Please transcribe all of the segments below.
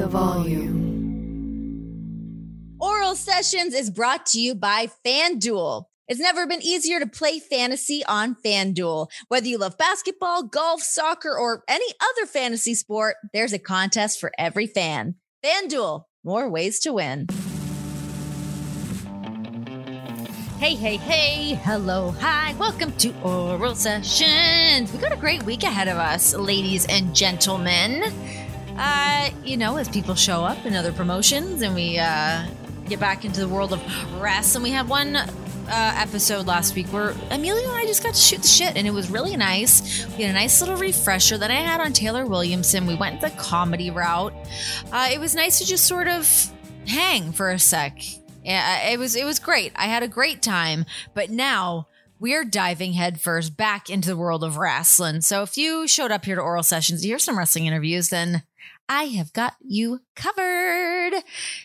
the volume. Oral Sessions is brought to you by FanDuel. It's never been easier to play fantasy on FanDuel. Whether you love basketball, golf, soccer, or any other fantasy sport, there's a contest for every fan. FanDuel, more ways to win. Hey, hey, hey, hello, hi, welcome to Oral Sessions. We got a great week ahead of us, ladies and gentlemen. Uh, you know, as people show up in other promotions and we uh, get back into the world of rest, and we had one uh, episode last week where Emilio and I just got to shoot the shit, and it was really nice. We had a nice little refresher that I had on Taylor Williamson. We went the comedy route. Uh, it was nice to just sort of hang for a sec. Yeah, it was it was great. I had a great time, but now we're diving headfirst back into the world of wrestling. So if you showed up here to oral sessions to hear some wrestling interviews, then I have got you covered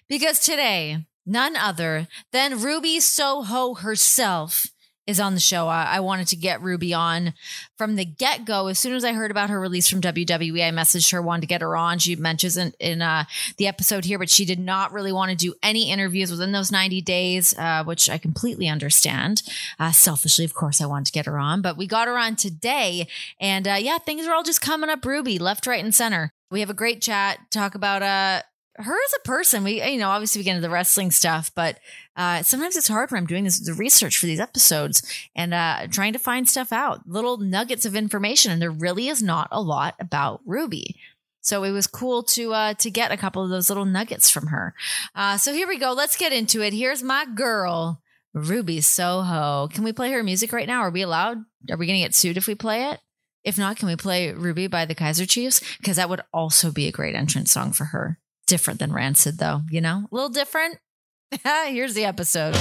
because today none other than Ruby Soho herself is on the show. I, wanted to get Ruby on from the get go. As soon as I heard about her release from WWE, I messaged her, wanted to get her on. She mentions in, in uh, the episode here, but she did not really want to do any interviews within those 90 days, uh, which I completely understand. Uh, selfishly, of course, I wanted to get her on, but we got her on today. And uh, yeah, things are all just coming up Ruby, left, right, and center. We have a great chat, talk about uh, her as a person. We, you know, obviously we get into the wrestling stuff, but uh, sometimes it's hard when I'm doing this the research for these episodes and uh, trying to find stuff out, little nuggets of information, and there really is not a lot about Ruby. So it was cool to uh, to get a couple of those little nuggets from her. Uh, so here we go. Let's get into it. Here's my girl, Ruby Soho. Can we play her music right now? Are we allowed? Are we going to get sued if we play it? If not, can we play Ruby by the Kaiser Chiefs? Because that would also be a great entrance song for her. Different than Rancid, though, you know? A little different. Here's the episode.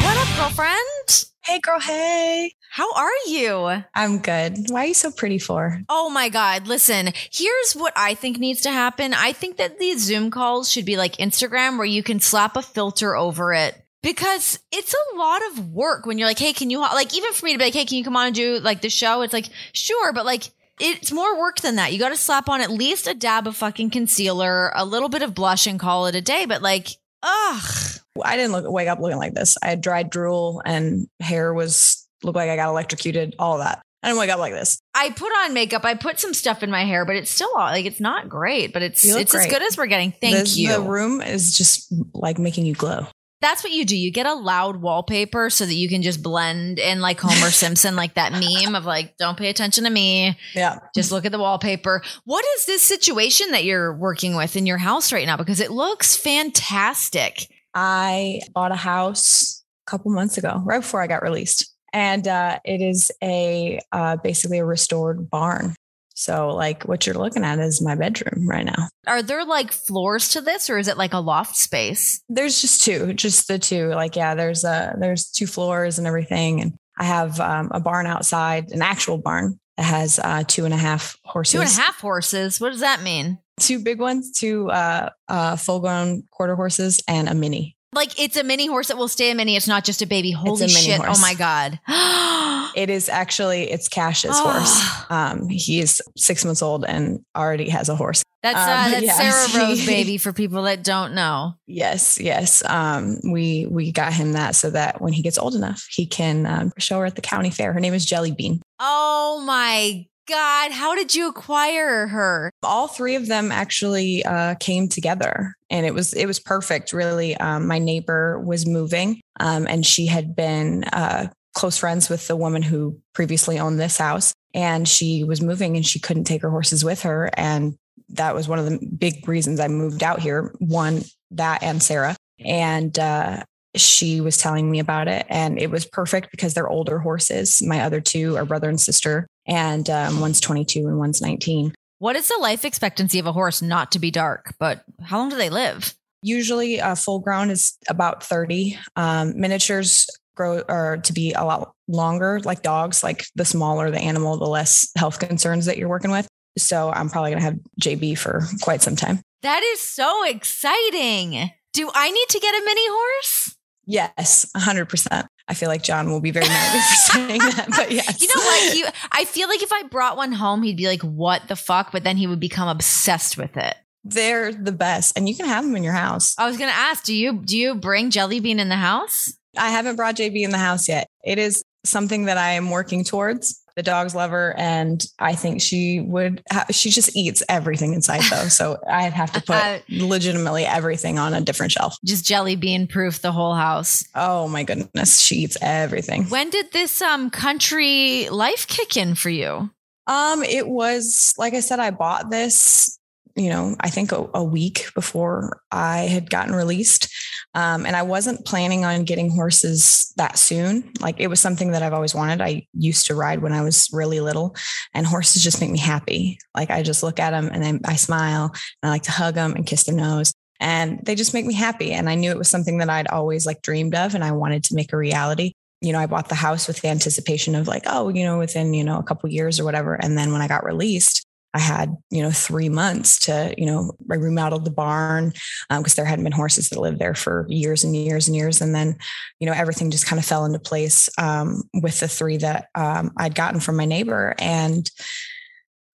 What up, girlfriend? Hey, girl. Hey. How are you? I'm good. Why are you so pretty for? Oh my God. Listen, here's what I think needs to happen. I think that these Zoom calls should be like Instagram where you can slap a filter over it because it's a lot of work when you're like, hey, can you, like, even for me to be like, hey, can you come on and do like the show? It's like, sure, but like, it's more work than that. You got to slap on at least a dab of fucking concealer, a little bit of blush, and call it a day. But like, ugh. I didn't look, wake up looking like this. I had dried drool and hair was looked like I got electrocuted. All that. I didn't wake up like this. I put on makeup. I put some stuff in my hair, but it's still all like it's not great, but it's look it's as good as we're getting. Thank This- you. The room is just like making you glow. That's what you do. You get a loud wallpaper so that you can just blend in like Homer Simpson, like that meme of like, don't pay attention to me. Yeah. Just look at the wallpaper. What is this situation that you're working with in your house right now? Because it looks fantastic. I bought a house a couple months ago, right before I got released. And uh, it is a uh, basically a restored barn. So, like what you're looking at is my bedroom right now. Are there like floors to this or is it like a loft space? There's just two, just the two. Like, yeah, there's a there's two floors and everything, and I have um, a barn outside, an actual barn that has uh, two and a half horses. Two and a half horses. What does that mean? two big ones, two uh, uh, full grown quarter horses, and a mini. Like it's a mini horse that will stay a mini. It's not just a baby. Holy mini shit. horse. Oh my God. It is actually it's Cash's Oh. horse. Um, he's six months old and already has a horse. That's Um, uh, that's yeah, Sarah Rowe's baby for people that don't know. Yes, yes. Um, we we got him that so that when he gets old enough, he can um, show her at the county fair. Her name is Jelly Bean. Oh my God. How did you acquire her? all three of them actually uh, came together and it was it was perfect really um, my neighbor was moving um, and she had been uh, close friends with the woman who previously owned this house and she was moving and she couldn't take her horses with her and that was one of the big reasons i moved out here one that and sarah and uh, she was telling me about it and it was perfect because they're older horses my other two are brother and sister and um, one's 22 and one's 19 What is the life expectancy of a horse? Not to be dark, but how long do they live? Usually, uh, full grown is about 30. Um, miniatures grow or to be a lot longer, like dogs, like the smaller the animal, the less health concerns that you're working with. So I'm probably going to have JB for quite some time. That is so exciting. Do I need to get a mini horse? Yes, 100%. I feel like John will be very mad for saying that, but yes. You know what? He, I feel like if I brought one home, he'd be like, what the fuck? But then he would become obsessed with it. They're the best, and you can have them in your house. I was going to ask, do you do you bring Jelly Bean in the house? I haven't brought JB in the house yet. It is something that I am working towards. The dogs love her, and I think she would. Ha- she just eats everything inside, though. So I'd have to put legitimately everything on a different shelf. Just Jelly Bean proof the whole house. Oh my goodness, she eats everything. When did this um country life kick in for you? Um, it was like I said, I bought this you know, I think a, a, week before I had gotten released. Um, and I wasn't planning on getting horses that soon. Like it was something that I've always wanted. I used to ride when I was really little, and horses just make me happy. Like I just look at them and I smile and I like to hug them and kiss their nose. And they just make me happy. And I knew it was something that I'd always like dreamed of and I wanted to make a reality you know, I bought the house with the anticipation of like, oh, you know, within, you know, a couple years or whatever. And then when I got released, I had, you know, three months to, you know, I remodeled the barn because um, there hadn't been horses that lived there for years and years and years. And then, you know, everything just kind of fell into place um, with the three that um, I'd gotten from my neighbor. And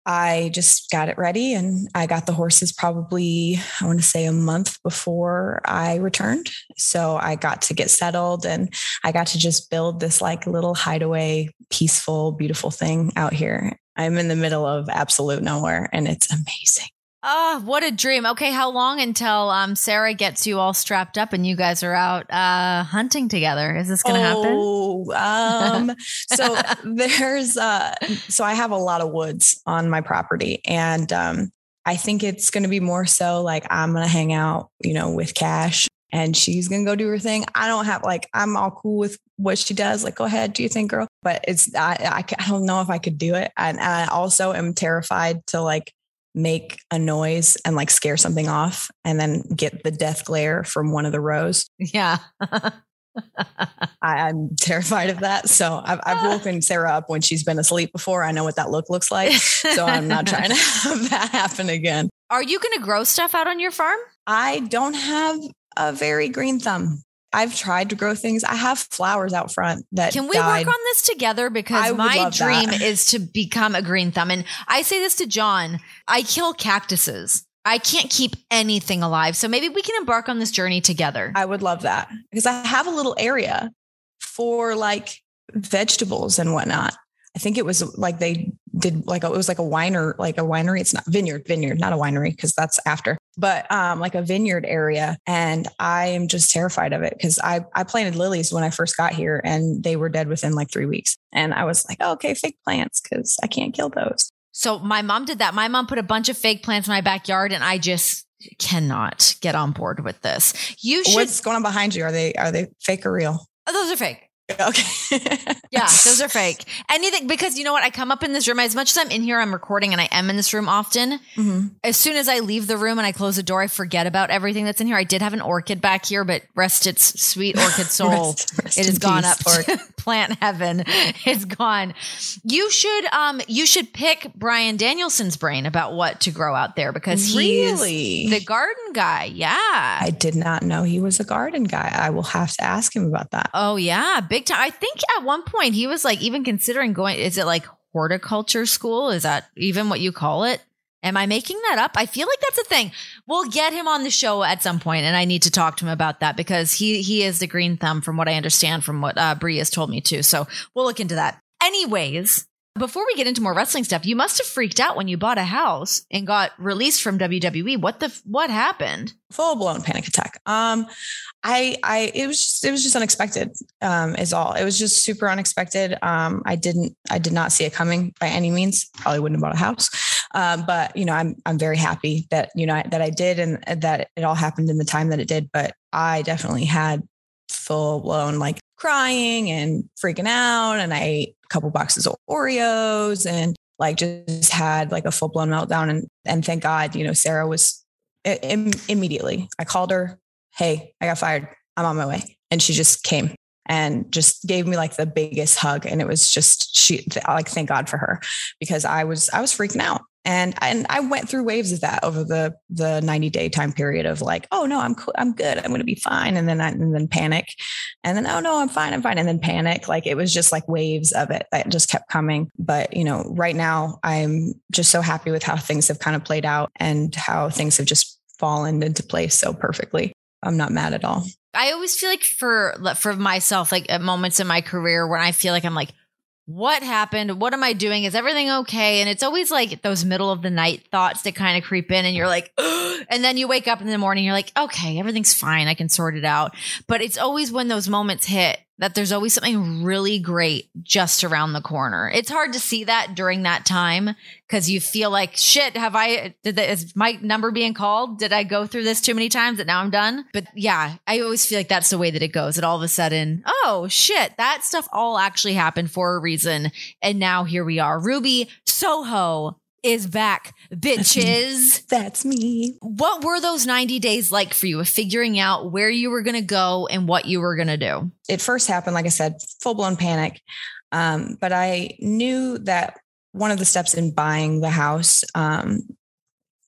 I just got it ready and I got the horses probably, I want to say a month before I returned. So I got to get settled and I got to just build this like little hideaway, peaceful, beautiful thing out here. I'm in the middle of absolute nowhere and it's amazing. Oh, what a dream. Okay, how long until um, Sarah gets you all strapped up and you guys are out uh, hunting together? Is this going to oh, happen? Um, so there's, uh, so I have a lot of woods on my property and um, I think it's going to be more so like I'm going to hang out, you know, with Cash and she's to go do her thing. I don't have like, I'm all cool with what she does. Like, go ahead, do you think, girl? But it's, I, I, I don't know if I could do it. And, and I also am terrified to like make a noise and like scare something off and then get the death glare from one of the Rowes. Yeah. I, am terrified of that. So I've, I've, woken Sarah up when she's been asleep before. I know what that look looks like. So I'm not trying to have that happen again. Are you going to grow stuff out on your farm? I don't have a very green thumb. I've tried to grow things. I have flowers out front that Can we died. work on this together? Because my dream that. is to become a green thumb. And I say this to John I kill cactuses. I can't keep anything alive. So maybe we can embark on this journey together. I would love that because I have a little area for like vegetables and whatnot. I think it was like they did like a, it was like a winer, like a winery. It's not vineyard, vineyard, not a winery because that's after, but um, like a vineyard area. And I am just terrified of it because I I planted lilies when I first got here and they were dead within like three weeks. And I was like, oh, okay, fake plants because I can't kill those. So my mom did that. My mom put a bunch of fake plants in my backyard, and I just cannot get on board with this. You should. What's going on behind you? Are they are they fake or real? Oh, those are fake. Okay. yeah, those are fake. Anything because you know what? I come up in this room as much as I'm in here, I'm recording and I am in this room often. Mm-hmm. As soon as I leave the room and I close the door, I forget about everything that's in here. I did have an orchid back here, but rest its sweet orchid soul. rest, rest it has gone up to plant heaven. It's gone. You should um you should pick Bryan Danielson's brain about what to grow out there because he's really? the garden guy. Yeah. I did not know he was a garden guy. I will have to ask him about that. Oh yeah big time. I think at one point he was like even considering going. Is it like horticulture school? Is that even what you call it? Am I making that up? I feel like that's a thing. We'll get him on the show at some point, and I need to talk to him about that because he he is the green thumb, from what I understand, from what uh, Brie has told me too. So we'll look into that. Anyways, before we get into more wrestling stuff, you must have freaked out when you bought a house and got released from WWE. What the what happened? Full blown panic attack. Um, I I it was just, it was just unexpected. Um, is all. It was just super unexpected. Um, I didn't I did not see it coming by any means. Probably wouldn't have bought a house. Um, but you know, I'm I'm very happy that you know that I did and that it all happened in the time that it did. But I definitely had full blown like crying and freaking out. And I couple boxes of Oreos and like just had like a full blown meltdown. And, and thank God, you know, Sarah was Im- immediately, I called her, Hey, I got fired. I'm on my way. And she just came and just gave me like the biggest hug. And it was just, she like, thank God for her because I was, I was freaking out And and I went through waves of that over the the 90 day time period of like, oh no, I'm I'm good, I'm to be fine, and then I, and then panic, and then oh no, I'm fine, I'm fine, and then panic. Like it was just like waves of it that just kept coming. But you know, right now I'm just so happy with how things have kind of played out and how things have just fallen into place so perfectly. I'm not mad at all. I always feel like for for myself, like at moments in my career when I feel like I'm like, what happened? What am I doing? Is everything okay? And it's always like those middle of the night thoughts that kind of creep in, and you're like, and then you wake up in the morning, you're like, okay, everything's fine. I can sort it out. But it's always when those moments hit that there's always something really great just around the corner. It's hard to see that during that time because you feel like shit. Have I did the, is my number being called? Did I go through this too many times that now I'm done? But yeah, I always feel like that's the way that it goes. That all of a sudden, oh shit, that stuff all actually happened for a reason, and now here we are. Ruby Soho is back, bitches. That's me. What were those 90 days like for you of figuring out where you were going to go and what you were going to do? It first happened, like I said, full blown panic. Um, but I knew that one of the steps in buying the house, um,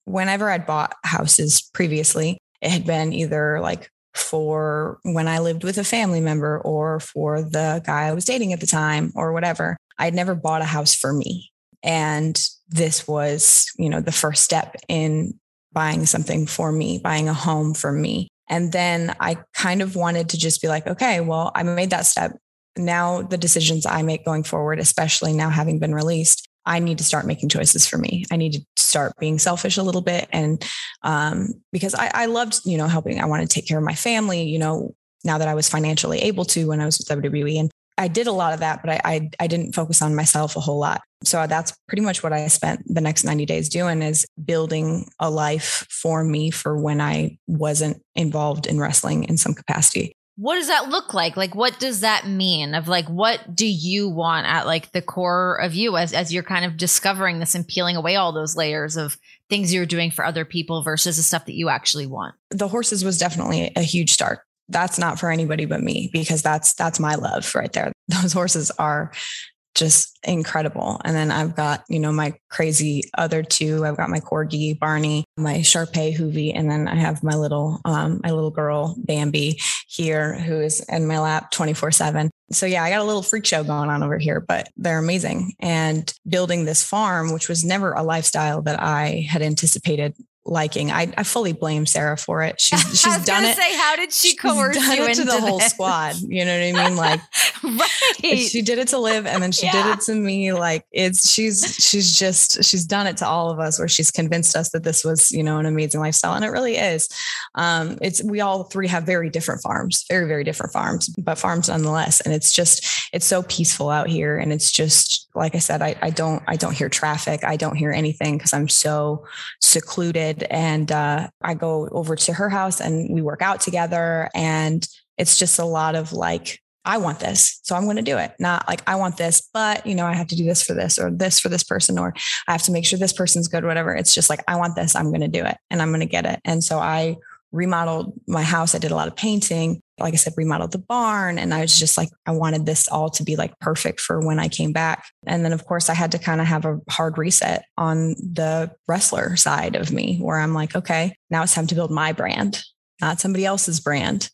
whenever I'd bought houses previously, it had been either like for when I lived with a family member or for the guy I was dating at the time or whatever. I'd never bought a house for me. And this was, you know, the first step in buying something for me, buying a home for me. And then I kind of wanted to just be like, okay, well, I made that step. Now the decisions I make going forward, especially now having been released, I need to start making choices for me. I need to start being selfish a little bit. And um, because I, I loved, you know, helping, I want to take care of my family, you know, now that I was financially able to when I was with WWE. And I did a lot of that, but I, I, I didn't focus on myself a whole lot. So that's pretty much what I spent the next 90 days doing is building a life for me for when I wasn't involved in wrestling in some capacity. What does that look like? Like what does that mean? Of like what do you want at like the core of you as as you're kind of discovering this and peeling away all those layers of things you're doing for other people versus the stuff that you actually want? The horses was definitely a huge start that's not for anybody but me because that's that's my love right there. Those horses are just incredible. And then I've got, you know, my crazy other two. I've got my corgi, Barney, my Shar-Pei Hoovie, and then I have my little um my little girl Bambi here who is in my lap 24/7. So yeah, I got a little freak show going on over here, but they're amazing. And building this farm, which was never a lifestyle that I had anticipated liking. I, I fully blame Sarah for it. She's she's done it. Say, how did she coerce you it into to the this? whole squad? You know what I mean? Like, right. she did it to Liv, and then she Yeah. did it to me. Like, it's she's she's just she's done it to all of us, where she's convinced us that this was you know an amazing lifestyle, and it really is. Um, it's we all three have very different farms, very very different farms, but farms nonetheless, and it's just it's so peaceful out here, and it's just like I said, I, I don't I don't hear traffic, I don't hear anything because I'm so secluded and uh, i go over to her house and we work out together. And it's just a lot of like i want this so i'm going to do it. Not like i want this but you know i have to do this for this or this for this person or i have to make sure this person's good whatever. It's just like i want this i'm going to do it and i'm going to get it. And so i remodeled my house. I did a lot of painting. Like i said remodeled the barn. And i was just like i wanted this all to be like perfect for when i came back. And then of course i had to kind of have a hard reset on the wrestler side of me where i'm like okay now it's time to build my brand not somebody else's brand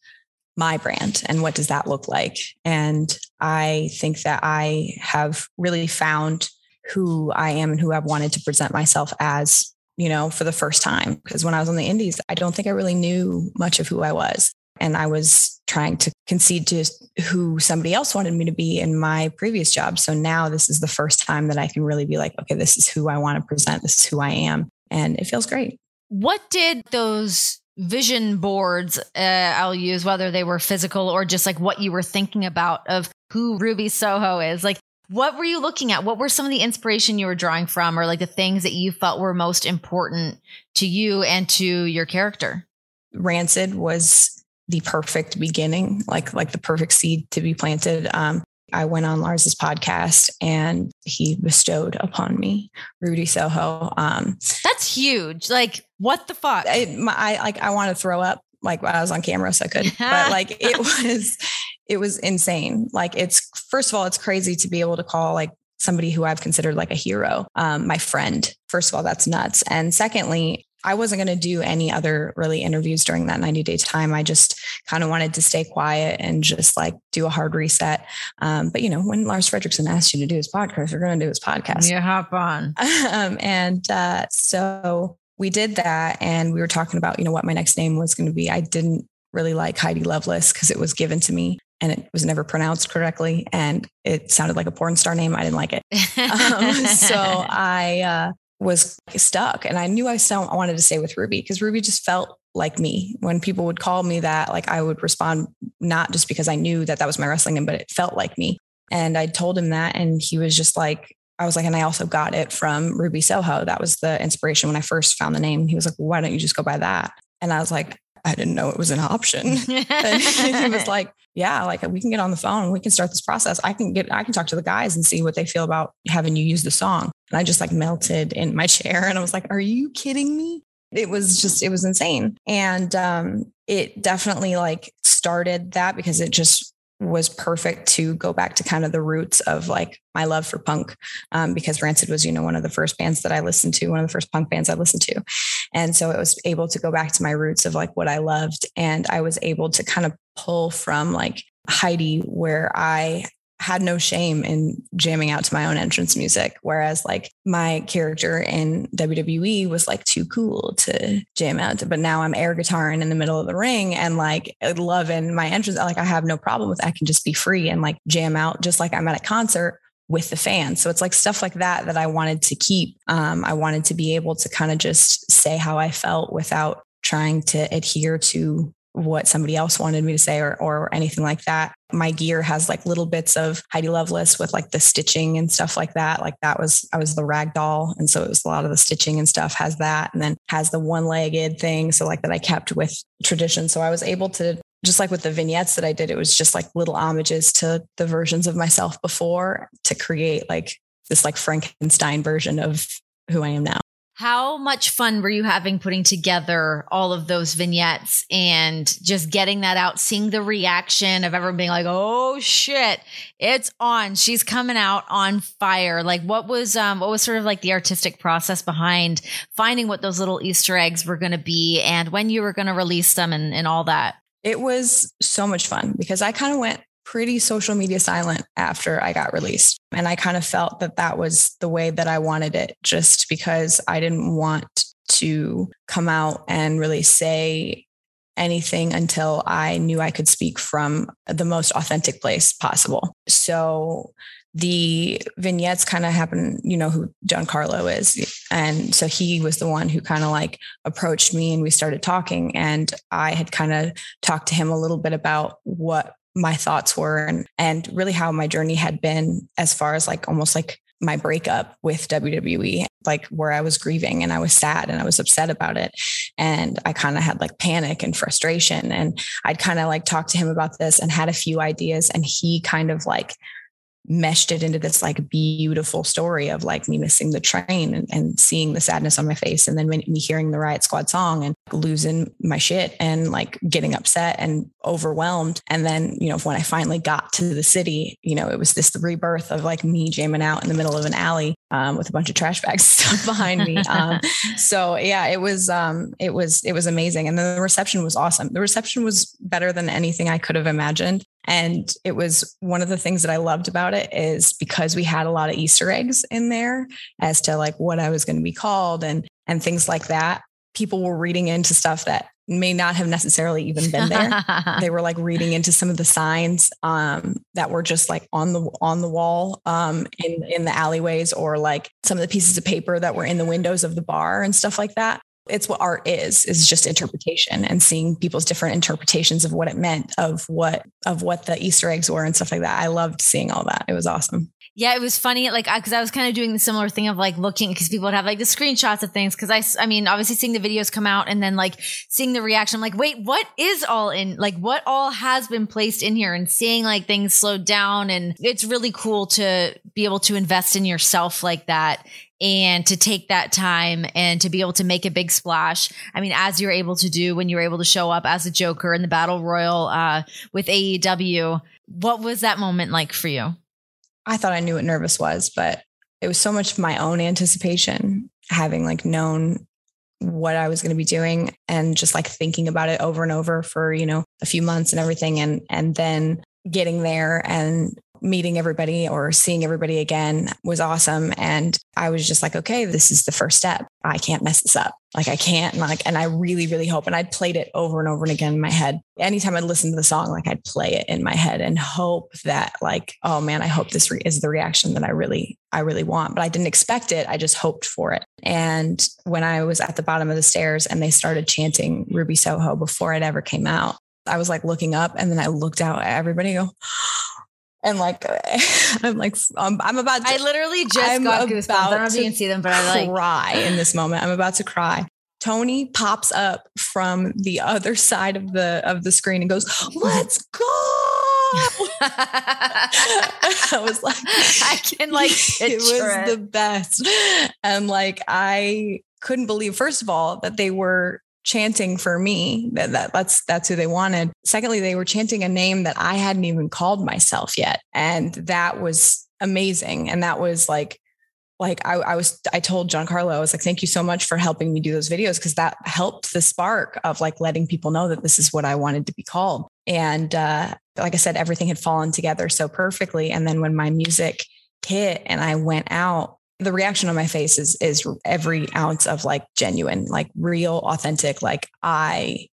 my brand. And what does that look like? And i think that i have really found who i am and who i've wanted to present myself as you know for the first time because when i was on the indies i don't think i really knew much of who i was and I was trying to concede to who somebody else wanted me to be in my previous job. So now this is the first time that I can really be like, okay, this is who I want to present. This is who I am. And it feels great. What did those vision boards, uh, I'll use, whether they were physical or just like what you were thinking about of who Ruby Soho is, like what were you looking at? What were some of the inspiration you were drawing from or like the things that you felt were most important to you and to your character? Rancid was the perfect beginning, like like the perfect seed to be planted. Um, I went on Lars's podcast and he bestowed upon me Ruby Soho. Um, That's huge. Like, what the fuck? I, my, I like I want to throw up like I was on camera, so I could. but like it was, it was insane. Like it's first of all, it's crazy to be able to call like somebody who I've considered like a hero, um, my friend. First of all, that's nuts. And secondly, I wasn't going to do any other really interviews during that 90 day time. I just kind of wanted to stay quiet and just like do a hard reset. Um, but you know, when Lars Frederiksen asked you to do his podcast, you're going to do his podcast. Yeah, hop on. um, and uh, so we did that, and we were talking about you know what my next name was going to be. I didn't really like Heidi Lovelace because it was given to me and it was never pronounced correctly and it sounded like a porn star name. I didn't like it. um, so I uh, was stuck and I knew I still I wanted to stay with Ruby because Ruby just felt like me. When people would call me that, like I would respond not just because I knew that that was my wrestling name, but it felt like me. And I told him that, and he was just like, I was like, and I also got it from Ruby Soho. That was the inspiration when I first found the name. He was like, well, why don't you just go by that? And I was like, I didn't know it was an option. and he was like, yeah, like we can get on the phone. We can start this process. I can get, I can talk to the guys and see what they feel about having you use the song. And I just like melted in my chair and I was like, are you kidding me? It was just, it was insane. And um, it definitely like started that because it just was perfect to go back to kind of the roots of like my love for punk um, because rancid was you know one of the first bands that i listened to one of the first punk bands i listened to and so it was able to go back to my roots of like what i loved and i was able to kind of pull from like heidi where i had no shame in jamming out to my own entrance music. Whereas like my character in WWE was like too cool to jam out to, but now I'm air guitaring in the middle of the ring and like loving my entrance. Like I have no problem with, I can just be free and like jam out just like I'm at a concert with the fans. So it's like stuff like that that I wanted to keep. Um, I wanted to be able to kind of just say how I felt without trying to adhere to what somebody else wanted me to say or, or anything like that. My gear has like little bits of Heidi Lovelace with like the stitching and stuff like that. Like that was, I was the rag doll. And so it was a lot of the stitching and stuff has that and then has the one legged thing. So like that I kept with tradition. So I was able to just like with the vignettes that I did, it was just like little homages to the versions of myself before to create like this like Frankenstein version of who I am now. How much fun were you having putting together all of those vignettes and just getting that out, seeing the reaction of everyone being like, "Oh shit, it's on. She's coming out on fire." Like what was um what was sort of like the artistic process behind finding what those little easter eggs were going to be and when you were going to release them and and all that? It was so much fun because I kind of went pretty social media silent after I got released. And I kind of felt that that was the way that I wanted it, just because I didn't want to come out and really say anything until I knew I could speak from the most authentic place possible. So the vignettes kind of happen, you know, who Giancarlo is. And so he was the one who kind of like approached me and we started talking. And I had kind of talked to him a little bit about what my thoughts were and and really how my journey had been as far as like almost like my breakup with WWE, like where I was grieving and I was sad and I was upset about it. And I kind of had like panic and frustration. And I'd kind of like talked to him about this and had a few ideas. And he kind of like meshed it into this like beautiful story of like me missing the train and, and seeing the sadness on my face and then me hearing the riot squad song and losing my shit and like getting upset and overwhelmed. And then you know when i finally got to the city you know it was this rebirth of like me jamming out in the middle of an alley um, with a bunch of trash bags stuff behind me. Um, so yeah it was um, it was it was amazing. And then the reception was awesome. The reception was better than anything i could have imagined and it was one of the things that I loved about it is because we had a lot of Easter eggs in there as to like what I was going to be called and and things like that. People were reading into stuff that may not have necessarily even been there. they were like reading into some of the signs um, that were just like on the on the wall um, in in the alleyways, or like some of the pieces of paper that were in the windows of the bar and stuff like that it's what art is is just interpretation and seeing people's different interpretations of what it meant of what of what the easter eggs were and stuff like that. I loved seeing all that. It was awesome yeah, it was funny. Like, because I was kind of doing the similar thing of like looking because people would have like the screenshots of things. Because I, I mean, obviously seeing the videos come out and then like seeing the reaction. I'm like, wait, what is all in? Like, what all has been placed in here? And seeing like things slowed down, and it's really cool to be able to invest in yourself like that and to take that time and to be able to make a big splash. I mean, as you're able to do when you were able to show up as a Joker in the Battle Royal uh, with AEW, what was that moment like for you? I thought I knew what nervous was, but it was so much my own anticipation, having like known what I was going to be doing and just like thinking about it over and over for, you know, a few months and everything. And, and then getting there and meeting everybody or seeing everybody again was awesome. And I was just like, okay, this is the first step. I can't mess this up. Like I can't like, and I really, really hope. And I'd played it over and over and again in my head. Anytime I'd listen to the song, like I'd play it in my head and hope that like, oh man, I hope this re- is the reaction that I really, I really want. But I didn't expect it. I just hoped for it. And when I was at the bottom of the stairs and they started chanting Ruby Soho before it ever came out, I was like looking up and then I looked out at everybody go, and like I'm like um, I'm about to, I literally just I'm got goosebumps. I don't know if you can see them, but I like cry in this moment. I'm about to cry. Tony pops up from the other side of the of the screen and goes, "Let's go!" I was like, I can like it was it. the best, and like I couldn't believe, first of all, that they were chanting for me that, that that's that's who they wanted. Secondly they were chanting a name that i hadn't even called myself yet. And that was amazing. And that was like like I, I was i told giancarlo i was like thank you so much for helping me do those videos because that helped the spark of like letting people know that this is what i wanted to be called. And uh like i said everything had fallen together so perfectly. And then when my music hit and i went out the reaction on my face is is every ounce of like genuine, like real, authentic. Like I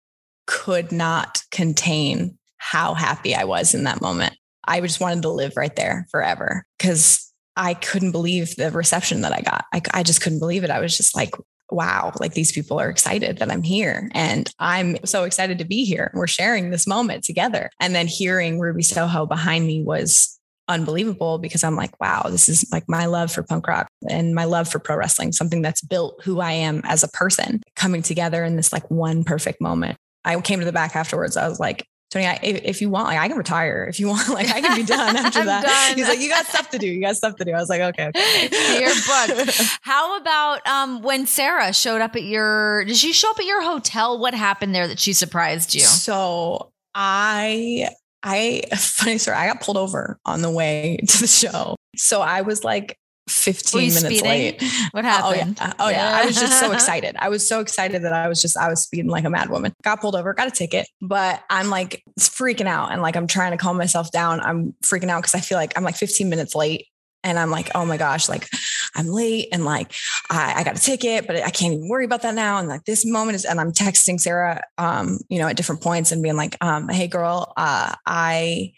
could not contain how happy I was in that moment. I just wanted to live right there forever because I couldn't believe the reception that I got. I, I just couldn't believe it. I was just like, wow, like these people are excited that I'm here. And I'm so excited to be here. We're sharing this moment together. And then hearing Ruby Soho behind me was unbelievable because I'm like, wow, this is like my love for punk rock and my love for pro wrestling, something that's built who I am as a person coming together in this like one perfect moment. I came to the back afterwards. I was like, Tony, I, if you want, like, I can retire. If you want, like, I can be done after that. Done. He's like, you got stuff to do. You got stuff to do. I was like, okay. okay. Your book. How about um, when Sarah showed up at your? Did she show up at your hotel? What happened there that she surprised you? So I I funny story, I got pulled over on the way to the show. So I was like 15 minutes speeding? late. What happened? Oh yeah. Oh yeah. I was just so excited. I was so excited that I was just I was speeding like a mad woman. Got pulled over, got a ticket, but I'm like freaking out and like I'm trying to calm myself down. I'm freaking out because I feel like I'm like 15 minutes late and I'm like, oh my gosh, like I'm late and like I, I, got a ticket, but I can't even worry about that now. And like this moment is, and I'm texting Sarah, um, you know, at different points and being like, um, hey girl, uh, I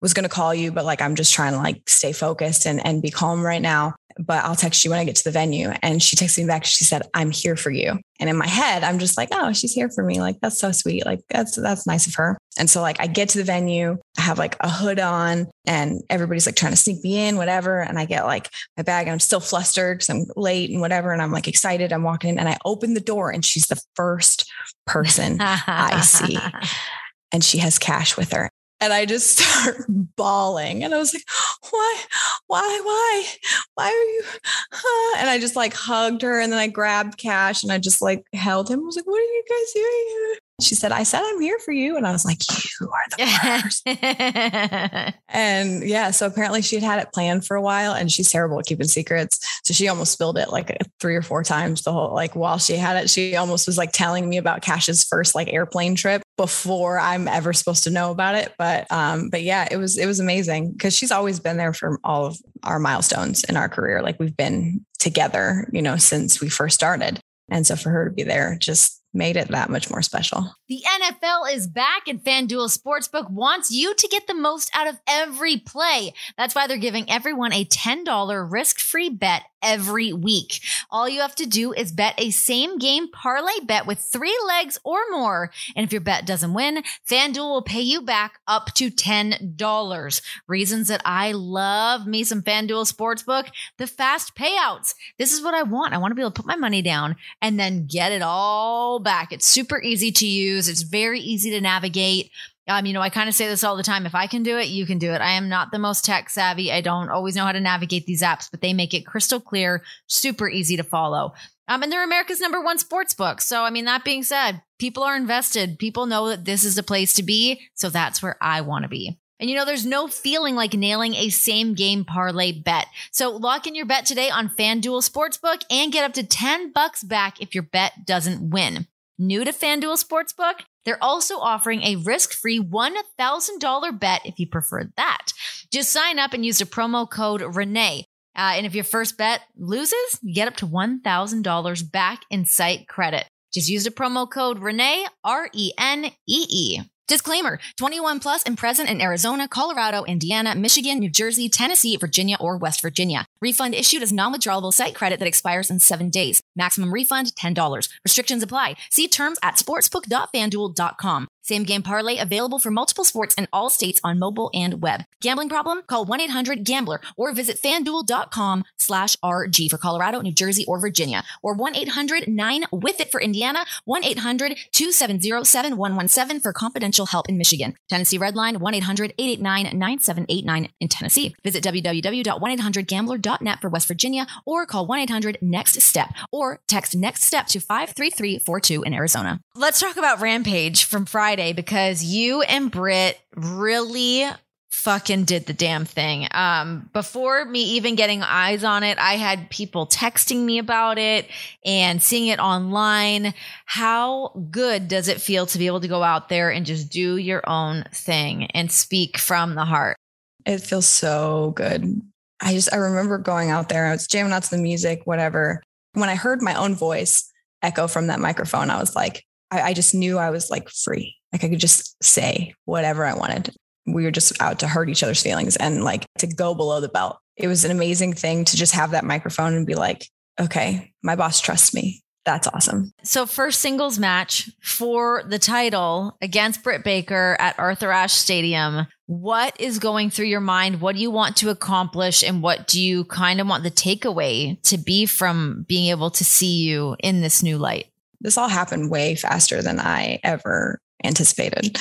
was going to call you, but like, I'm just trying to like stay focused and, and be calm right now but I'll text you when I get to the venue. And she texted me back. She said, I'm here for you. And in my head, I'm just like, oh, she's here for me. Like, that's so sweet. Like, that's, that's nice of her. And so like, I get to the venue, I have like a hood on and everybody's like trying to sneak me in, whatever. And I get like my bag and I'm still flustered because I'm late and whatever. And I'm like excited. I'm walking in and I open the door and she's the first person I see. And she has cash with her. And I just start bawling. And I was like, why, why, why, why are you? Huh? And I just like hugged her and then I grabbed Cash and I just like held him. I was like, what are you guys doing? Here? She said, I said I'm here for you. And I was like, you are the worst. and yeah, so apparently she had had it planned for a while and she's terrible at keeping secrets. So she almost spilled it like three or four times the whole, like while she had it, she almost was like telling me about Cash's first like airplane trip before I'm ever supposed to know about it. But, um, but yeah, it was, it was amazing because she's always been there for all of our milestones in our career. Like we've been together, you know, since we first started. And so for her to be there just made it that much more special. The NFL is back and FanDuel Sportsbook wants you to get the most out of every play. That's why they're giving everyone a $10 risk-free bet every week. All you have to do is bet a same game parlay bet with three legs or more. And if your bet doesn't win, FanDuel will pay you back up to $10. Reasons that I love me some FanDuel Sportsbook, the fast payouts. This is what I want. I want to be able to put my money down and then get it all back. It's super easy to use. It's very easy to navigate. Um, you know, I kind of say this all the time. If I can do it, you can do it. I am not the most tech savvy. I don't always know how to navigate these apps, but they make it crystal clear, super easy to follow. Um, and they're America's number one sports book. So, I mean, that being said, people are invested. People know that this is the place to be. So that's where I want to be. And you know, there's no feeling like nailing a same game parlay bet. So lock in your bet today on FanDuel Sportsbook and get up to 10 bucks back if your bet doesn't win. New to FanDuel Sportsbook? They're also offering a risk-free $1,000 bet if you prefer that. Just sign up and use the promo code Renee. Uh, and if your first bet loses, you get up to $1,000 back in site credit. Just use the promo code Renee, R E N E E. Disclaimer 21 plus and present in Arizona, Colorado, Indiana, Michigan, New Jersey, Tennessee, Virginia, or West Virginia. Refund issued as non withdrawable site credit that expires in seven days. Maximum refund $10. Restrictions apply. See terms at sportsbook.fanduel.com. Same game parlay available for multiple sports in all states on mobile and web. Gambling problem? Call 1-800-GAMBLER or visit fanduel.com slash RG for Colorado, New Jersey, or Virginia. Or 1-800-9-WITH-IT for Indiana, 1-800-270-7117 for confidential help in Michigan. Tennessee Redline, 1-800-889-9789 in Tennessee. Visit www.1800gambler.net for West Virginia or call 1-800-NEXT-STEP or text NEXT STEP to 53342 in Arizona. Let's talk about Rampage from Friday because you and Britt really fucking did the damn thing. Um, before me even getting eyes on it, I had people texting me about it and seeing it online. How good does it feel to be able to go out there and just do your own thing and speak from the heart? It feels so good. I just, I remember going out there, I was jamming out to the music, whatever. When I heard my own voice echo from that microphone, I was like, I, I just knew I was like free. Like I could just say whatever I wanted. We were just out to hurt each other's feelings and like to go below the belt. It was an amazing thing to just have that microphone and be like, okay, my boss trusts me. That's awesome. So, first singles match for the title against Britt Baker at Arthur Ashe Stadium. What is going through your mind? What do you want to accomplish? And what do you kind of want the takeaway to be from being able to see you in this new light? This all happened way faster than I ever anticipated.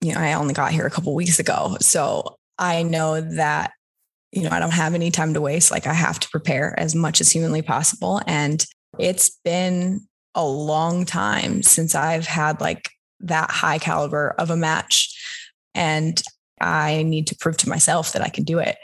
You know, I only got here a couple weeks ago. So I know that, you know, I don't have any time to waste. Like I have to prepare as much as humanly possible. And it's been a long time since I've had like that high caliber of a match. And I need to prove to myself that I can do it.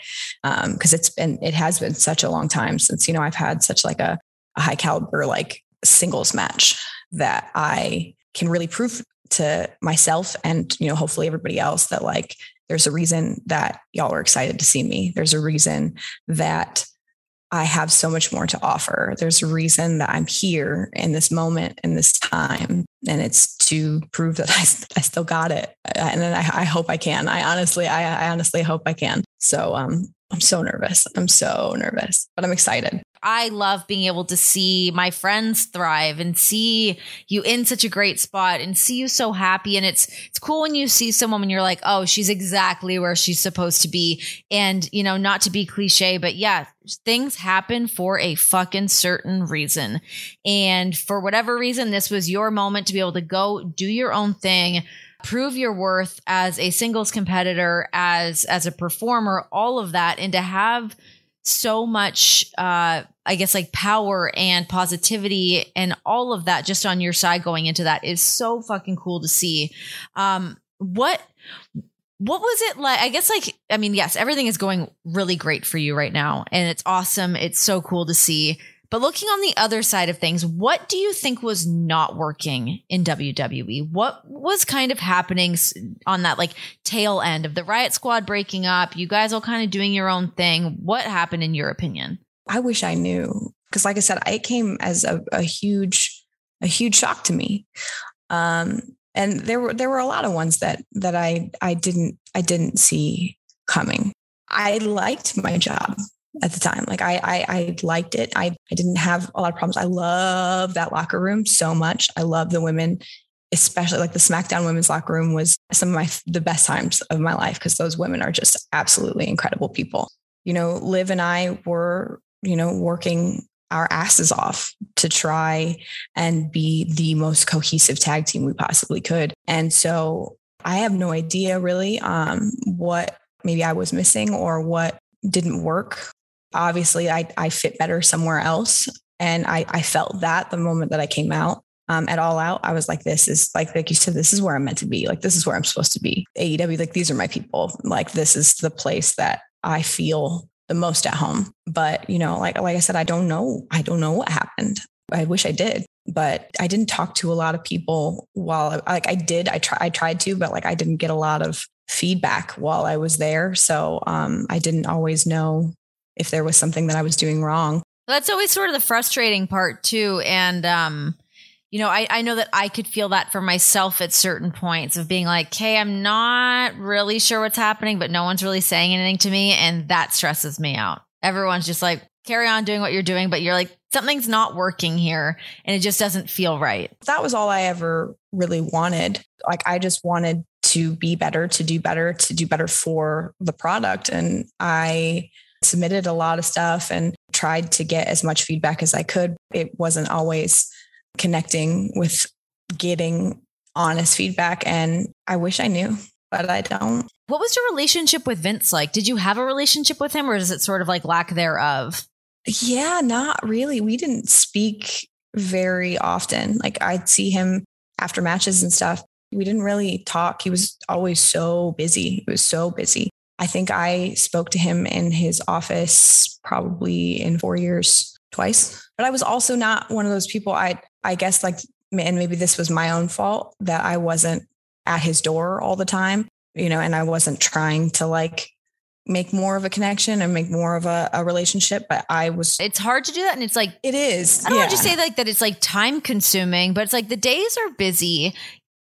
Um, cause it's been, it has been such a long time since, you know, I've had such like a, a high caliber, like singles match that I can really prove to myself and you know hopefully everybody else that like there's a reason that y'all are excited to see me. There's a reason that i have so much more to offer. There's a reason that i'm here in this moment in this time and it's to prove that i, I still got it. And I, I hope i can. I honestly I, I honestly hope i can. So um i'm so nervous. I'm so nervous but i'm excited I love being able to see my friends thrive and see you in such a great spot and see you so happy. And it's it's cool when you see someone and you're like, oh, she's exactly where she's supposed to be. And you know, not to be cliche, but yeah, things happen for a fucking certain reason. And for whatever reason, this was your moment to be able to go do your own thing prove your worth as a singles competitor as as a performer all of that and to have so much uh I guess like power and positivity and all of that just on your side going into that is so fucking cool to see. Um what what was it like? I guess like I mean, yes, everything is going really great for you right now and it's awesome. It's so cool to see. But looking on the other side of things, what do you think was not working in WWE? What was kind of happening on that like tail end of the Riot Squad breaking up? You guys all kind of doing your own thing. What happened in your opinion? I wish I knew because, like I said, it came as a, a huge, a huge shock to me. Um, and there were there were a lot of ones that that I I didn't I didn't see coming. I liked my job at the time. Like I, I, I liked it. I, I didn't have a lot of problems. I love that locker room so much. I love the women, especially like the SmackDown women's locker room was some of my the best times of my life because those women are just absolutely incredible people. You know, Liv and I were, you know, working our asses off to try and be the most cohesive tag team we possibly could. And so I have no idea really um, what maybe I was missing or what didn't work obviously I, I fit better somewhere else. And I, I felt that the moment that I came out. um, at All Out, I was like, this is like, like you said, this is where I'm meant to be. Like, this is where I'm supposed to be. AEW, like, these are my people. Like, this is the place that I feel the most at home. But, you know, like, like I said, I don't know. I don't know what happened. I wish I did, but I didn't talk to a lot of people while like I did. I try, I tried to, but like I didn't get a lot of feedback while I was there. So um, I didn't always know if there was something that I was doing wrong. That's always sort of the frustrating part too. And, um, you know, I, I know that I could feel that for myself at certain points of being like, hey, I'm not really sure what's happening, but no one's really saying anything to me. And that stresses me out. Everyone's just like, carry on doing what you're doing, but you're like, something's not working here and it just doesn't feel right. That was all I ever really wanted. Like, I just wanted to be better, to do better, to do better for the product. And I submitted a lot of stuff and tried to get as much feedback as I could. It wasn't always connecting with getting honest feedback. And I wish I knew, but I don't. What was your relationship with Vince like? Did you have a relationship with him or is it sort of like lack thereof? Yeah, not really. We didn't speak very often. Like I'd see him after matches and stuff. We didn't really talk. He was always so busy. He was so busy. I think I spoke to him in his office probably in four years twice. But I was also not one of those people I I guess like, and maybe this was my own fault that I wasn't at his door all the time, you know, and I wasn't trying to like make more of a connection and make more of a, a relationship. But I was. It's hard to do that. And it's like, it is. I don't yeah. want to say like that it's like time consuming, but it's like the days are busy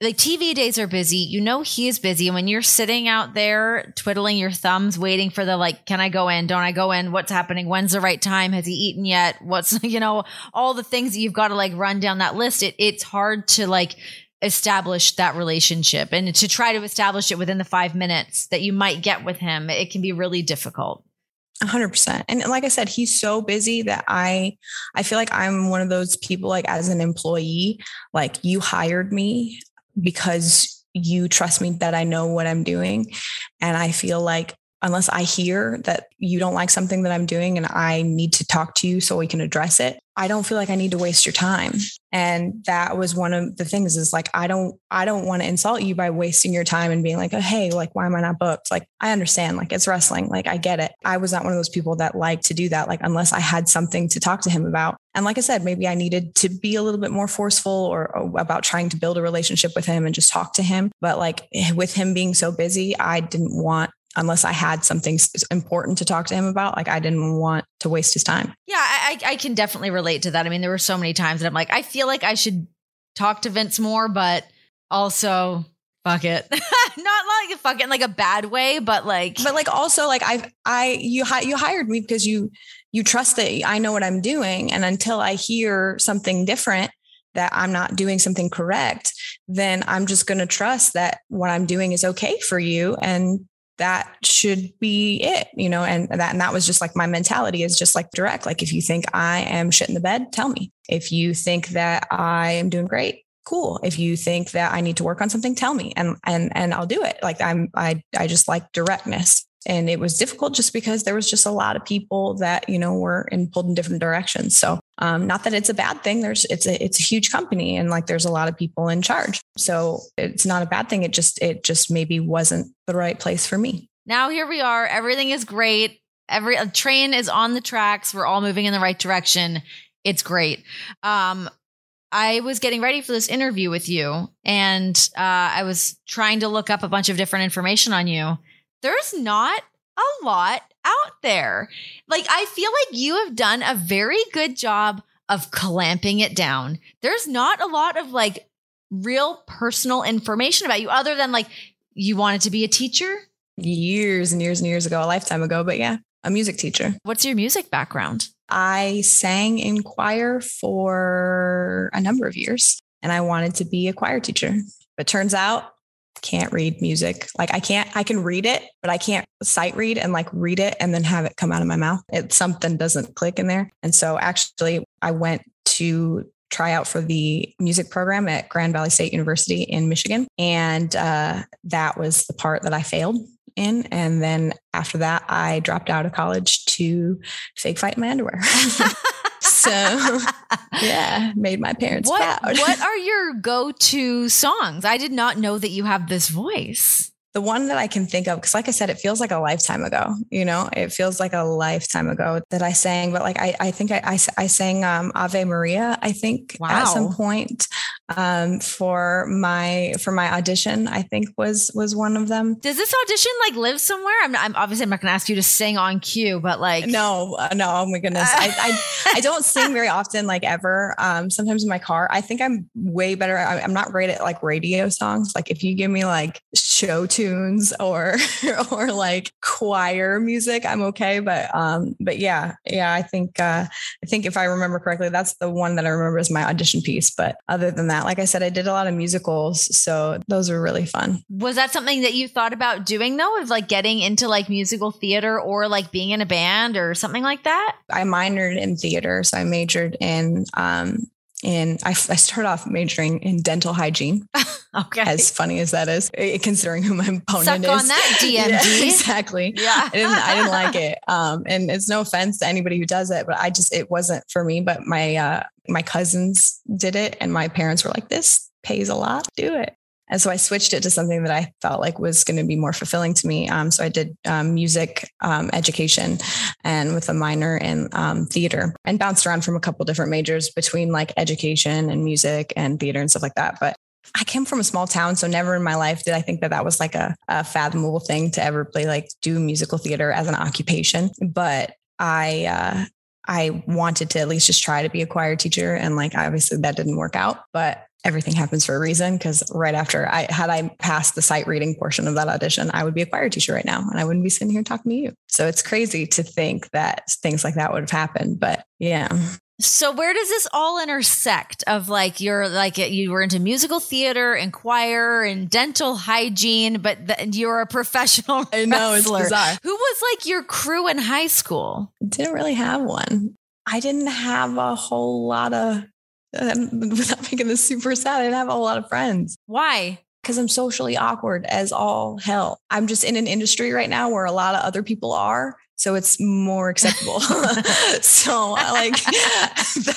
like TV days are busy. You know he is busy. And when you're sitting out there twiddling your thumbs, waiting for the like, can I go in? Don't I go in? What's happening? When's the right time? Has he eaten yet? What's you know all the things that you've got to like run down that list. It it's hard to like establish that relationship and to try to establish it within the five minutes that you might get with him. It can be really difficult. 100% and like i said he's so busy that i i feel like i'm one of those people like as an employee like you hired me because you trust me that I know what I'm doing. And I feel like unless I hear that you don't like something that I'm doing and I need to talk to you so we can address it, I don't feel like I need to waste your time. And that was one of the things is like, I don't, I don't want to insult you by wasting your time and being like, oh, hey, like, why am I not booked? Like, I understand, like, it's wrestling. Like, I get it. I was not one of those people that like to do that, like, unless I had something to talk to him about. And like I said, maybe I needed to be a little bit more forceful or, or about trying to build a relationship with him and just talk to him. But like with him being so busy, I didn't want unless I had something important to talk to him about. Like I didn't want to waste his time. Yeah, I, I can definitely relate to that. I mean, there were so many times that I'm like, I feel like I should talk to Vince more, but also fuck it. Not like fuck it in like a bad way, but like, but like also like I, I, you, you hired me because you, you trust that I know what I'm doing. And until I hear something different, that I'm not doing something correct, then I'm just going to trust that what I'm doing is okay for you. And that should be it, you know, and that, and that was just like my mentality is just like direct. Like, if you think I am shit in the bed, tell me. If you think that I am doing great, cool. If you think that I need to work on something, tell me and, and, and I'll do it. Like I'm, I, I just like directness and it was difficult just because there was just a lot of people that you know were in pulled in different directions. So um, not that it's a bad thing. There's it's a it's a huge company and like there's a lot of people in charge. So it's not a bad thing. It just it just maybe wasn't the right place for me. Now here we are. Everything is great. Every train is on the tracks. We're all moving in the right direction. It's great. Um I was getting ready for this interview with you and uh, I was trying to look up a bunch of different information on you there's not a lot out there. Like, I feel like you have done a very good job of clamping it down. There's not a lot of like real personal information about you other than like you wanted to be a teacher years and years and years ago, a lifetime ago, but yeah, a music teacher. What's your music background? I sang in choir for a number of years and I wanted to be a choir teacher. But turns out can't read music. Like I can't, I can read it, but I can't sight read and like read it and then have it come out of my mouth. It something doesn't click in there. And so actually I went to try out for the music program at Grand Valley State University in Michigan. And uh, that was the part that I failed in. And then after that, I dropped out of college to fake fight my underwear. so yeah, made my parents what, proud. what are your go-to songs? I did not know that you have this voice. The one that I can think of, because like I said, it feels like a lifetime ago. You know, it feels like a lifetime ago that I sang. But like I, I think I, I, I sang um, Ave Maria. I think Wow. at some point um, for my for my audition. I think was was one of them. Does this audition like live somewhere? I'm, I'm obviously I'm not going to ask you to sing on cue, but like No, uh, no, oh my goodness. I, I I don't sing very often, like ever. Um, sometimes in my car. I think I'm way better. I, I'm not great at like radio songs. Like if you give me like show tunes or or like choir music, I'm okay. But um, but yeah, yeah. I think uh, I think if I remember correctly, that's the one that I remember as my audition piece. But other than that, like I said, I did a lot of musicals, so those were really fun. Was that something that you thought about doing though, of like getting into like musical theater or like being in a band or something like that? I minored in theater, so I majored in um in I, I started off majoring in dental hygiene. Okay. As funny as that is, considering who my opponent Suck is. on that, Yeah, DMD. exactly. Yeah. I didn't I didn't like it. Um, and it's no offense to anybody who does it, but I just it wasn't for me. But my uh my cousins did it and my parents were like, This pays a lot, do it. And so I switched it to something that I felt like was going to be more fulfilling to me. Um, so I did um, music um, education and with a minor in um, theater and bounced around from a couple different majors between like education and music and theater and stuff like that. But I came from a small town, so never in my life did I think that that was like a, a fathomable thing to ever play, like do musical theater as an occupation. But I, uh, I wanted to at least just try to be a choir teacher, and like obviously that didn't work out. But everything happens for a reason because right after I had I passed the sight reading portion of that audition, I would be a choir teacher right now, and I wouldn't be sitting here talking to you. So it's crazy to think that things like that would have happened. But yeah, So where does this all intersect of like you're like you were into musical theater and choir and dental hygiene, but th- you're a professional I know it's wrestler. bizarre. Who was like your crew in high school? didn't really have one. I didn't have a whole lot of, without making this super sad, I didn't have a lot of friends Why? because I'm socially awkward as all hell. I'm just in an industry right now where a lot of other people are. So it's more acceptable. so like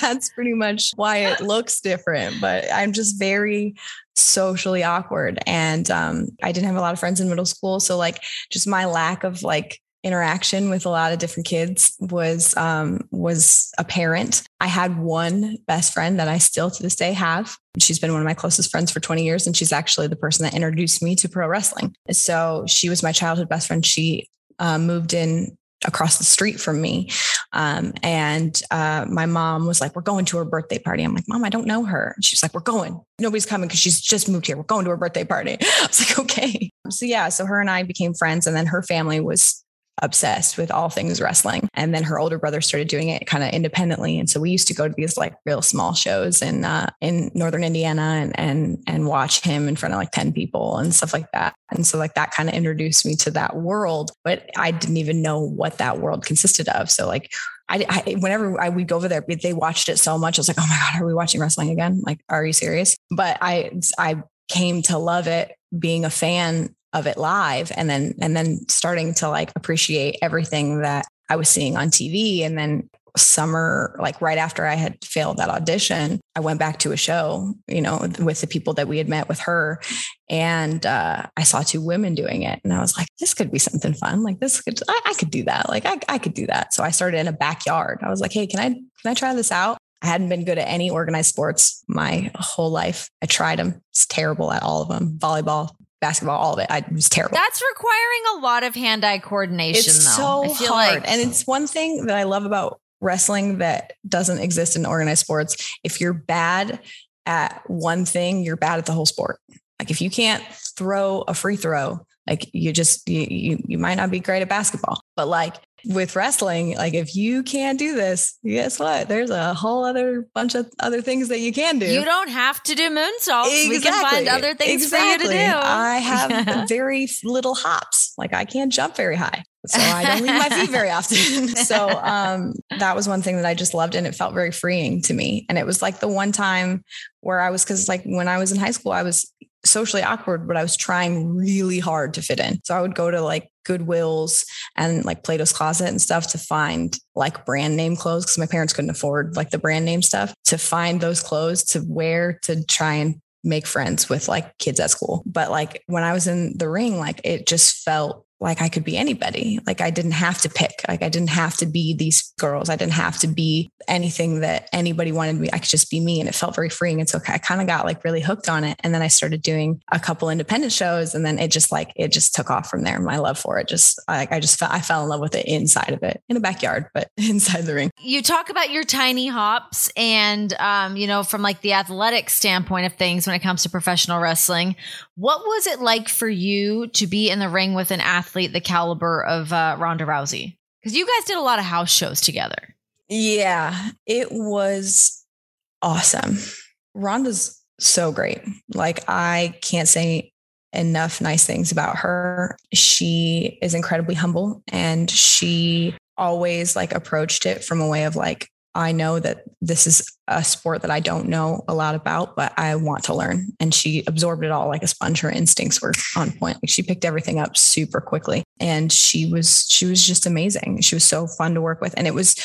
that's pretty much why it looks different. But I'm just very socially awkward. And um, I didn't have a lot of friends in middle school. So like just my lack of like interaction with a lot of different kids was um, was apparent. I had one best friend that I still to this day have. She's been one of my closest friends for 20 years, and she's actually the person that introduced me to pro wrestling. So she was my childhood best friend. She uh, moved in across the street from me. Um, and uh, my mom was like, We're going to her birthday party. I'm like, Mom, I don't know her. She's like, We're going. Nobody's coming because she's just moved here. We're going to her birthday party. I was like, Okay. So, yeah, so her and I became friends. And then her family was obsessed with all things wrestling. And then her older brother started doing it kind of independently. And so we used to go to these like real small shows in uh, in northern Indiana and and and watch him in front of like 10 people and stuff like that. And so like that kind of introduced me to that world, but I didn't even know what that world consisted of. So like I, I whenever I would go over there, they watched it so much. I was like, oh my God, are we watching wrestling again? Like, are you serious? But I I came to love it being a fan of it live and then and then starting to like appreciate everything that I was seeing on TV and then summer like right after I had failed that audition I went back to a show you know with the people that we had met with her. And uh, I saw two women doing it. And I was like this could be something fun. Like this could I, I could do that. Like I, I could do that. So I started in a backyard. I was like hey can I can I try this out? I hadn't been good at any organized sports my whole life. I tried them it's terrible at all of them volleyball basketball, all of it. I was terrible. That's requiring a lot of hand-eye coordination. it's though. so I feel hard. like and it's one thing that I love about wrestling that doesn't exist in organized sports. If you're bad at one thing, you're bad at the whole sport. Like if you can't throw a free throw, like you just you you, you might not be great at basketball. But like with wrestling, like if you can't do this, guess what? There's a whole other bunch of other things that you can do. you don't have to do moonsaults. We can find other things Exactly. for you to do. I have very little hops. Like I can't jump very high. So I don't leave my feet very often. so um, that was one thing that I just loved and it felt very freeing to me. And it was like the one time where I was, cause like when I was in high school, I was socially awkward, but I was trying really hard to fit in. So I would go to like Goodwill's and like Plato's Closet and stuff to find like brand name clothes because my parents couldn't afford like the brand name stuff to find those clothes to wear to try and make friends with like kids at school. But like when I was in the ring, like it just felt like I could be anybody. Like I didn't have to pick. Like I didn't have to be these girls. I didn't have to be anything that anybody wanted me. I could just be me. And it felt very freeing. And so I kind of got like really hooked on it. And then I started doing a couple independent shows. And then it just like, it just took off from there. My love for it just, like, I just felt, I fell in love with it inside of it in a backyard, but inside the ring. You talk about your tiny hops and, um, you know, from like the athletic standpoint of things when it comes to professional wrestling, what was it like for you to be in the ring with an athlete the caliber of uh, Ronda Rousey? Because you guys did a lot of house shows together. Yeah, it was awesome. Ronda's so great. Like, I can't say enough nice things about her. She is incredibly humble and she always like approached it from a way of like, I know that this is a sport that I don't know a lot about, but I want to learn. And she absorbed it all like a sponge. Her instincts were on point. Like she picked everything up super quickly. And she was, she was just amazing. She was so fun to work with. And it was,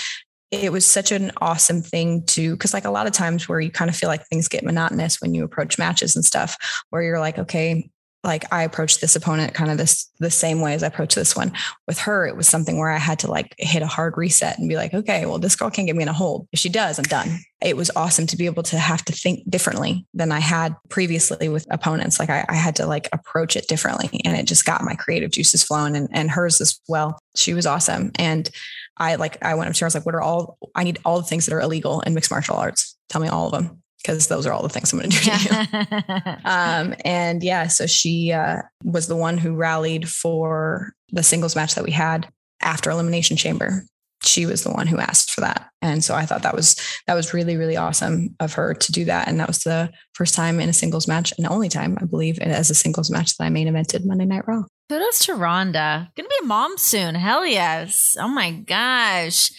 it was such an awesome thing to because like a lot of times where you kind of feel like things get monotonous when you approach matches and stuff where you're like okay like I approached this opponent kind of this the same way as I approached this one. With her, it was something where I had to like hit a hard reset and be like, okay, well, this girl can't get me in a hold. If she does, I'm done. It was awesome to be able to have to think differently than I had previously with opponents. Like I, I had to like approach it differently. And it just got my creative juices flowing and, and hers as well. She was awesome. And I like I went up to her, I was like, what are all I need all the things that are illegal in mixed martial arts. Tell me all of them because those are all the things I'm going to do to you. um, and yeah, so she uh, was the one who rallied for the singles match that we had after Elimination Chamber. She was the one who asked for that, and so I thought that was that was really really awesome of her to do that. And that was the first time in a singles match, and the only time I believe as a singles match that I main evented Monday Night Raw. Kudos to Ronda. Gonna be a mom soon. Hell yes. Oh my gosh.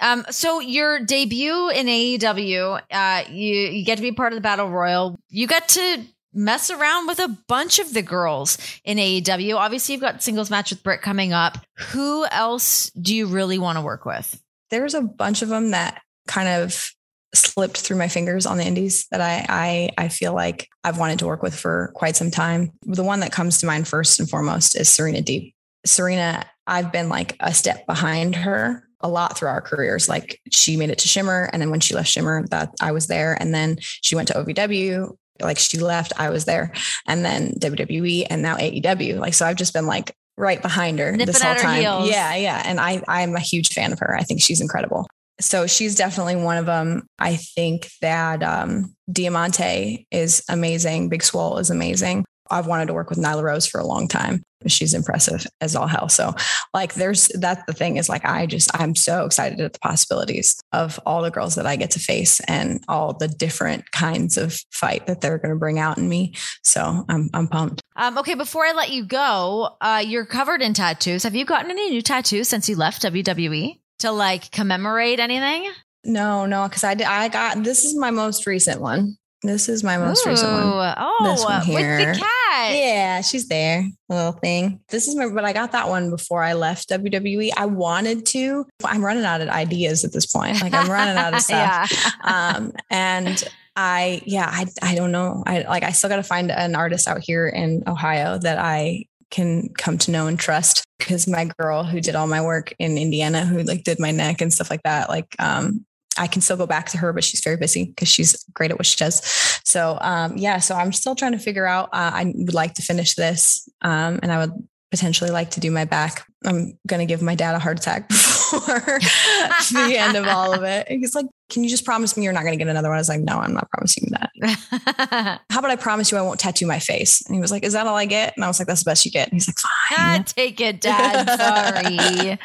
Um, so your debut in AEW, uh, you you get to be part of the Battle Royal. You got to mess around with a bunch of the girls in AEW. Obviously, you've got singles match with Britt coming up. Who else do you really want to work with? There's a bunch of them that kind of slipped through my fingers on the indies that I, I I feel like I've wanted to work with for quite some time. The one that comes to mind first and foremost is Serena Deeb. Serena, I've been like a step behind her a lot through our careers. Like she made it to Shimmer, and then when she left Shimmer, that I was there, and then she went to OVW. Like she left, I was there, and then WWE, and now AEW. Like so, I've just been like right behind her Nipping this whole time. Heels. Yeah, yeah, and I I'm a huge fan of her. I think she's incredible. So she's definitely one of them. I think that um, Diamante is amazing. Big Swole is amazing. I've wanted to work with Nyla Rose for a long time she's impressive as all hell. So like there's that's the thing is like I just I'm so excited at the possibilities of all the girls that I get to face and all the different kinds of fight that they're going to bring out in me. So I'm I'm pumped. Um, okay, before I let you go, uh, you're covered in tattoos. Have you gotten any new tattoos since you left WWE to like commemorate anything? No, no, because I did, I got this is my most recent one. This is my most Ooh, recent one. Oh, This one with the cat. Yeah, she's there. A little thing. This is my, but I got that one before I left WWE. I wanted to. I'm running out of ideas at this point. Like I'm running out of stuff. yeah. Um, and I, yeah, I, I don't know. I like, I still got to find an artist out here in Ohio that I can come to know and trust because my girl who did all my work in Indiana, who like did my neck and stuff like that, like, um, I can still go back to her, but she's very busy because she's great at what she does. So, um, yeah, so I'm still trying to figure out. Uh, I would like to finish this, um, and I would potentially like to do my back. I'm going to give my dad a heart attack before the end of all of it. He's like, Can you just promise me you're not going to get another one? I was like, No, I'm not promising you that. How about I promise you I won't tattoo my face? And he was like, Is that all I get? And I was like, That's the best you get. And he's like, Ah, Fine. take it, Dad. Sorry.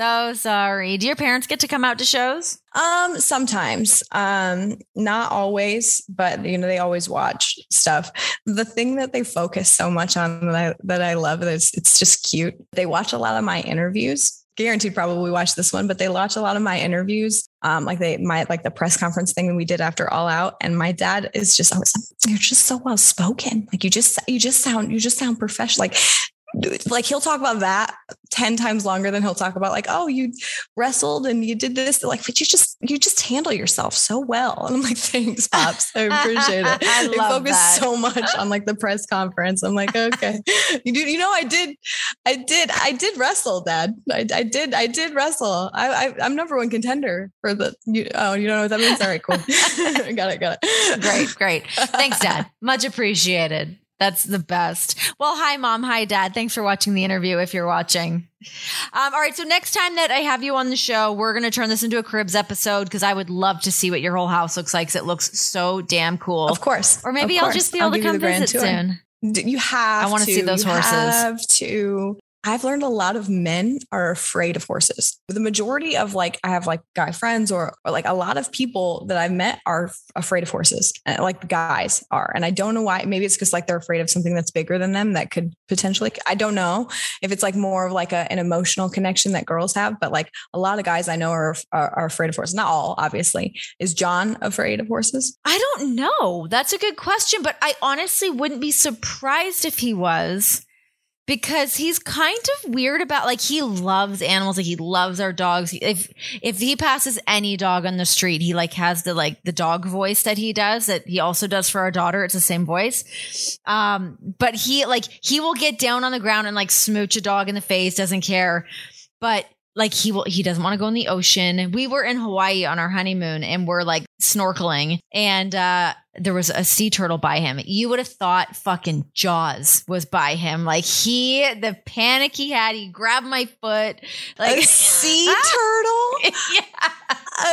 So sorry. Do your parents get to come out to shows? Um, sometimes, um, not always, but you know, they always watch stuff. The thing that they focus so much on that I, that I love is it's just cute. They watch a lot of my interviews guaranteed probably watch this one, but they watch a lot of my interviews. Um, like they my like the press conference thing we did after All Out, and my dad is just always you're just so well spoken. Like you just you just sound you just sound professional. Like like he'll talk about that 10 times longer than he'll talk about like oh you wrestled and you did this like but you just you just handle yourself so well. And i'm like thanks pops. I appreciate it. I they focus that. so much on like the press conference. I'm like okay. You do you know i did i did i did wrestle dad. I, I did i did wrestle. I, I i'm number one contender for the you, oh you don't know what that means? All right cool. Got it got it. Great, great. Thanks, Dad. Much appreciated. That's the best. Well, hi, Mom. Hi, Dad. Thanks for watching the interview if you're watching. Um, all right. So, next time that I have you on the show, we're going to turn this into a cribs episode because I would love to see what your whole house looks like 'cause it looks so damn cool. of course Or maybe of I'll just be able I'll to come visit soon. You have. I wanna see those You horses. Have to. I've learned a lot of men are afraid of horses. The majority of like I have like guy friends or, or like a lot of people that I've met are afraid of horses. Eh, like guys are, and I don't know why. Maybe it's because like they're afraid of something that's bigger than them that could potentially. I don't know if it's like more of like a, an emotional connection that girls have, but like a lot of guys I know are, are are afraid of horses. Not all, obviously. Is Jon afraid of horses? I don't know. That's a good question, but I honestly wouldn't be surprised if he was because he's kind of weird about like he loves animals like he loves our dogs. If if he passes any dog on the street he like has the like the dog voice that he does that he also does for our daughter. It's the same voice. Um but he like he will get down on the ground and like smooch a dog in the face doesn't care. But like he will he doesn't want to go in the ocean. We were in hawaii on our honeymoon and we're like snorkeling and uh there was a sea turtle by him. You would have thought fucking jaws was by him. Like he the panic he had he grabbed my foot like a sea turtle. yeah.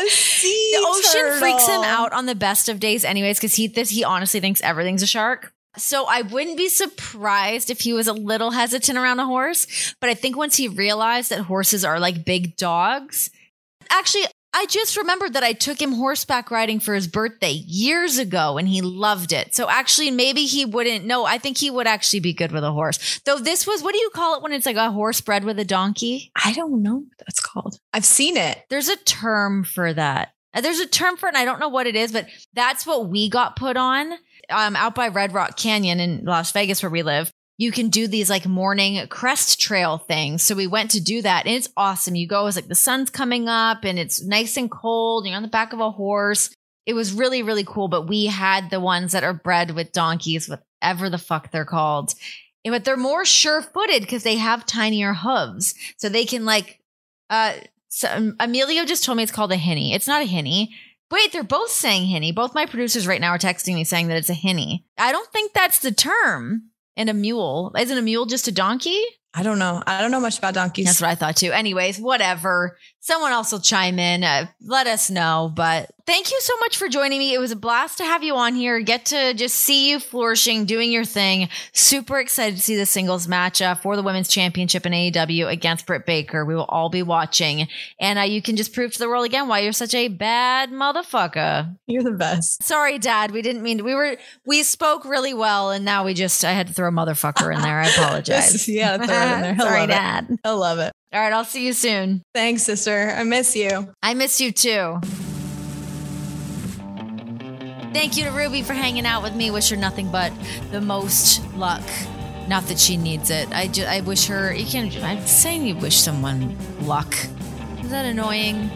A sea turtle. the ocean freaks him out on the best of days anyways because he this he honestly thinks everything's a shark so i wouldn't be surprised if he was a little hesitant around a horse but i think once he realized that horses are like big dogs actually i just remembered that i took him horseback riding for his birthday years ago and he loved it so actually maybe he wouldn't no i think he would actually be good with a horse though this was what do you call it when it's like a horse bred with a donkey I don't know what that's called. I've seen it. there's a term for that. There's a term for it, and I don't know what it is, but that's what we got put on um, out by Red Rock Canyon in Las Vegas, where we live. You can do these like morning crest trail things. So we went to do that, and it's awesome. You go as like the sun's coming up, and it's nice and cold. And you're on the back of a horse. It was really, really cool. But we had the ones that are bred with donkeys, whatever the fuck they're called. And- But they're more sure footed because they have tinier hooves. So they can like uh so um, Emilio just told me it's called a hinny. It's not a hinny. Wait, they're both saying hinny. Both my producers right now are texting me saying that it's a hinny. I don't think that's the term. And a mule. Isn't a mule just a donkey? I don't know. I don't know much about donkeys. That's what I thought too. Anyways, whatever. Someone else will chime in. Uh, let us know. But thank you so much for joining me. It was a blast to have you on here. Get to just see you flourishing, doing your thing. Super excited to see the singles match uh, for the women's championship in AEW against Britt Baker. We will all be watching. And uh, you can just prove to the world again why you're such a bad motherfucker. You're the best. Sorry, Dad. We didn't mean to. We were, we spoke really well. And now we just, I had to throw motherfucker in there. I apologize. yeah, throw it in there. Sorry, it. Dad. I love it. All right. I'll see you soon. Thanks, sister. I miss you. I miss you too. Thank you to Ruby for hanging out with me. Wish her nothing but the most luck. Not that she needs it. I just, I wish her. You can't. I'm saying you wish someone luck. Is that annoying?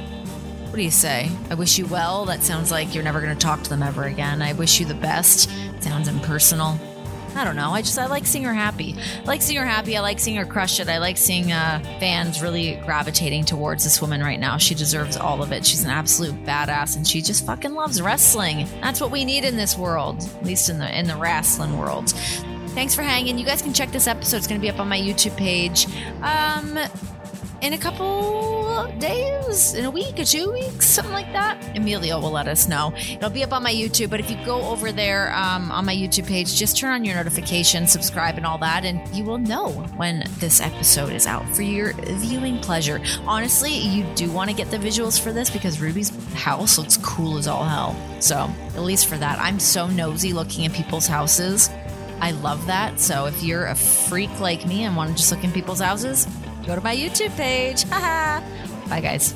What do you say? I wish you well. That sounds like you're never going to talk to them ever again. I wish you the best. Sounds impersonal. I don't know. I just I like seeing her happy. I like seeing her happy. I like seeing her crush it. I like seeing uh, fans really gravitating towards this woman right now. She deserves all of it. She's an absolute badass, and she just fucking loves wrestling. That's what we need in this world, at least in the in the wrestling world. Thanks for hanging. You guys can check this episode. It's going to be up on my YouTube page. Um, in a couple days, in a week or two weeks, something like that. Emilio will let us know. It'll be up on my YouTube, but if you go over there um, on my YouTube page, just turn on your notifications, subscribe, and all that, and you will know when this episode is out for your viewing pleasure. Honestly, you do want to get the visuals for this because Ruby's house looks cool as all hell. So, at least for that, I'm so nosy looking at people's houses. I love that. So, if you're a freak like me and want to just look in people's houses, go to my YouTube page. Bye, guys.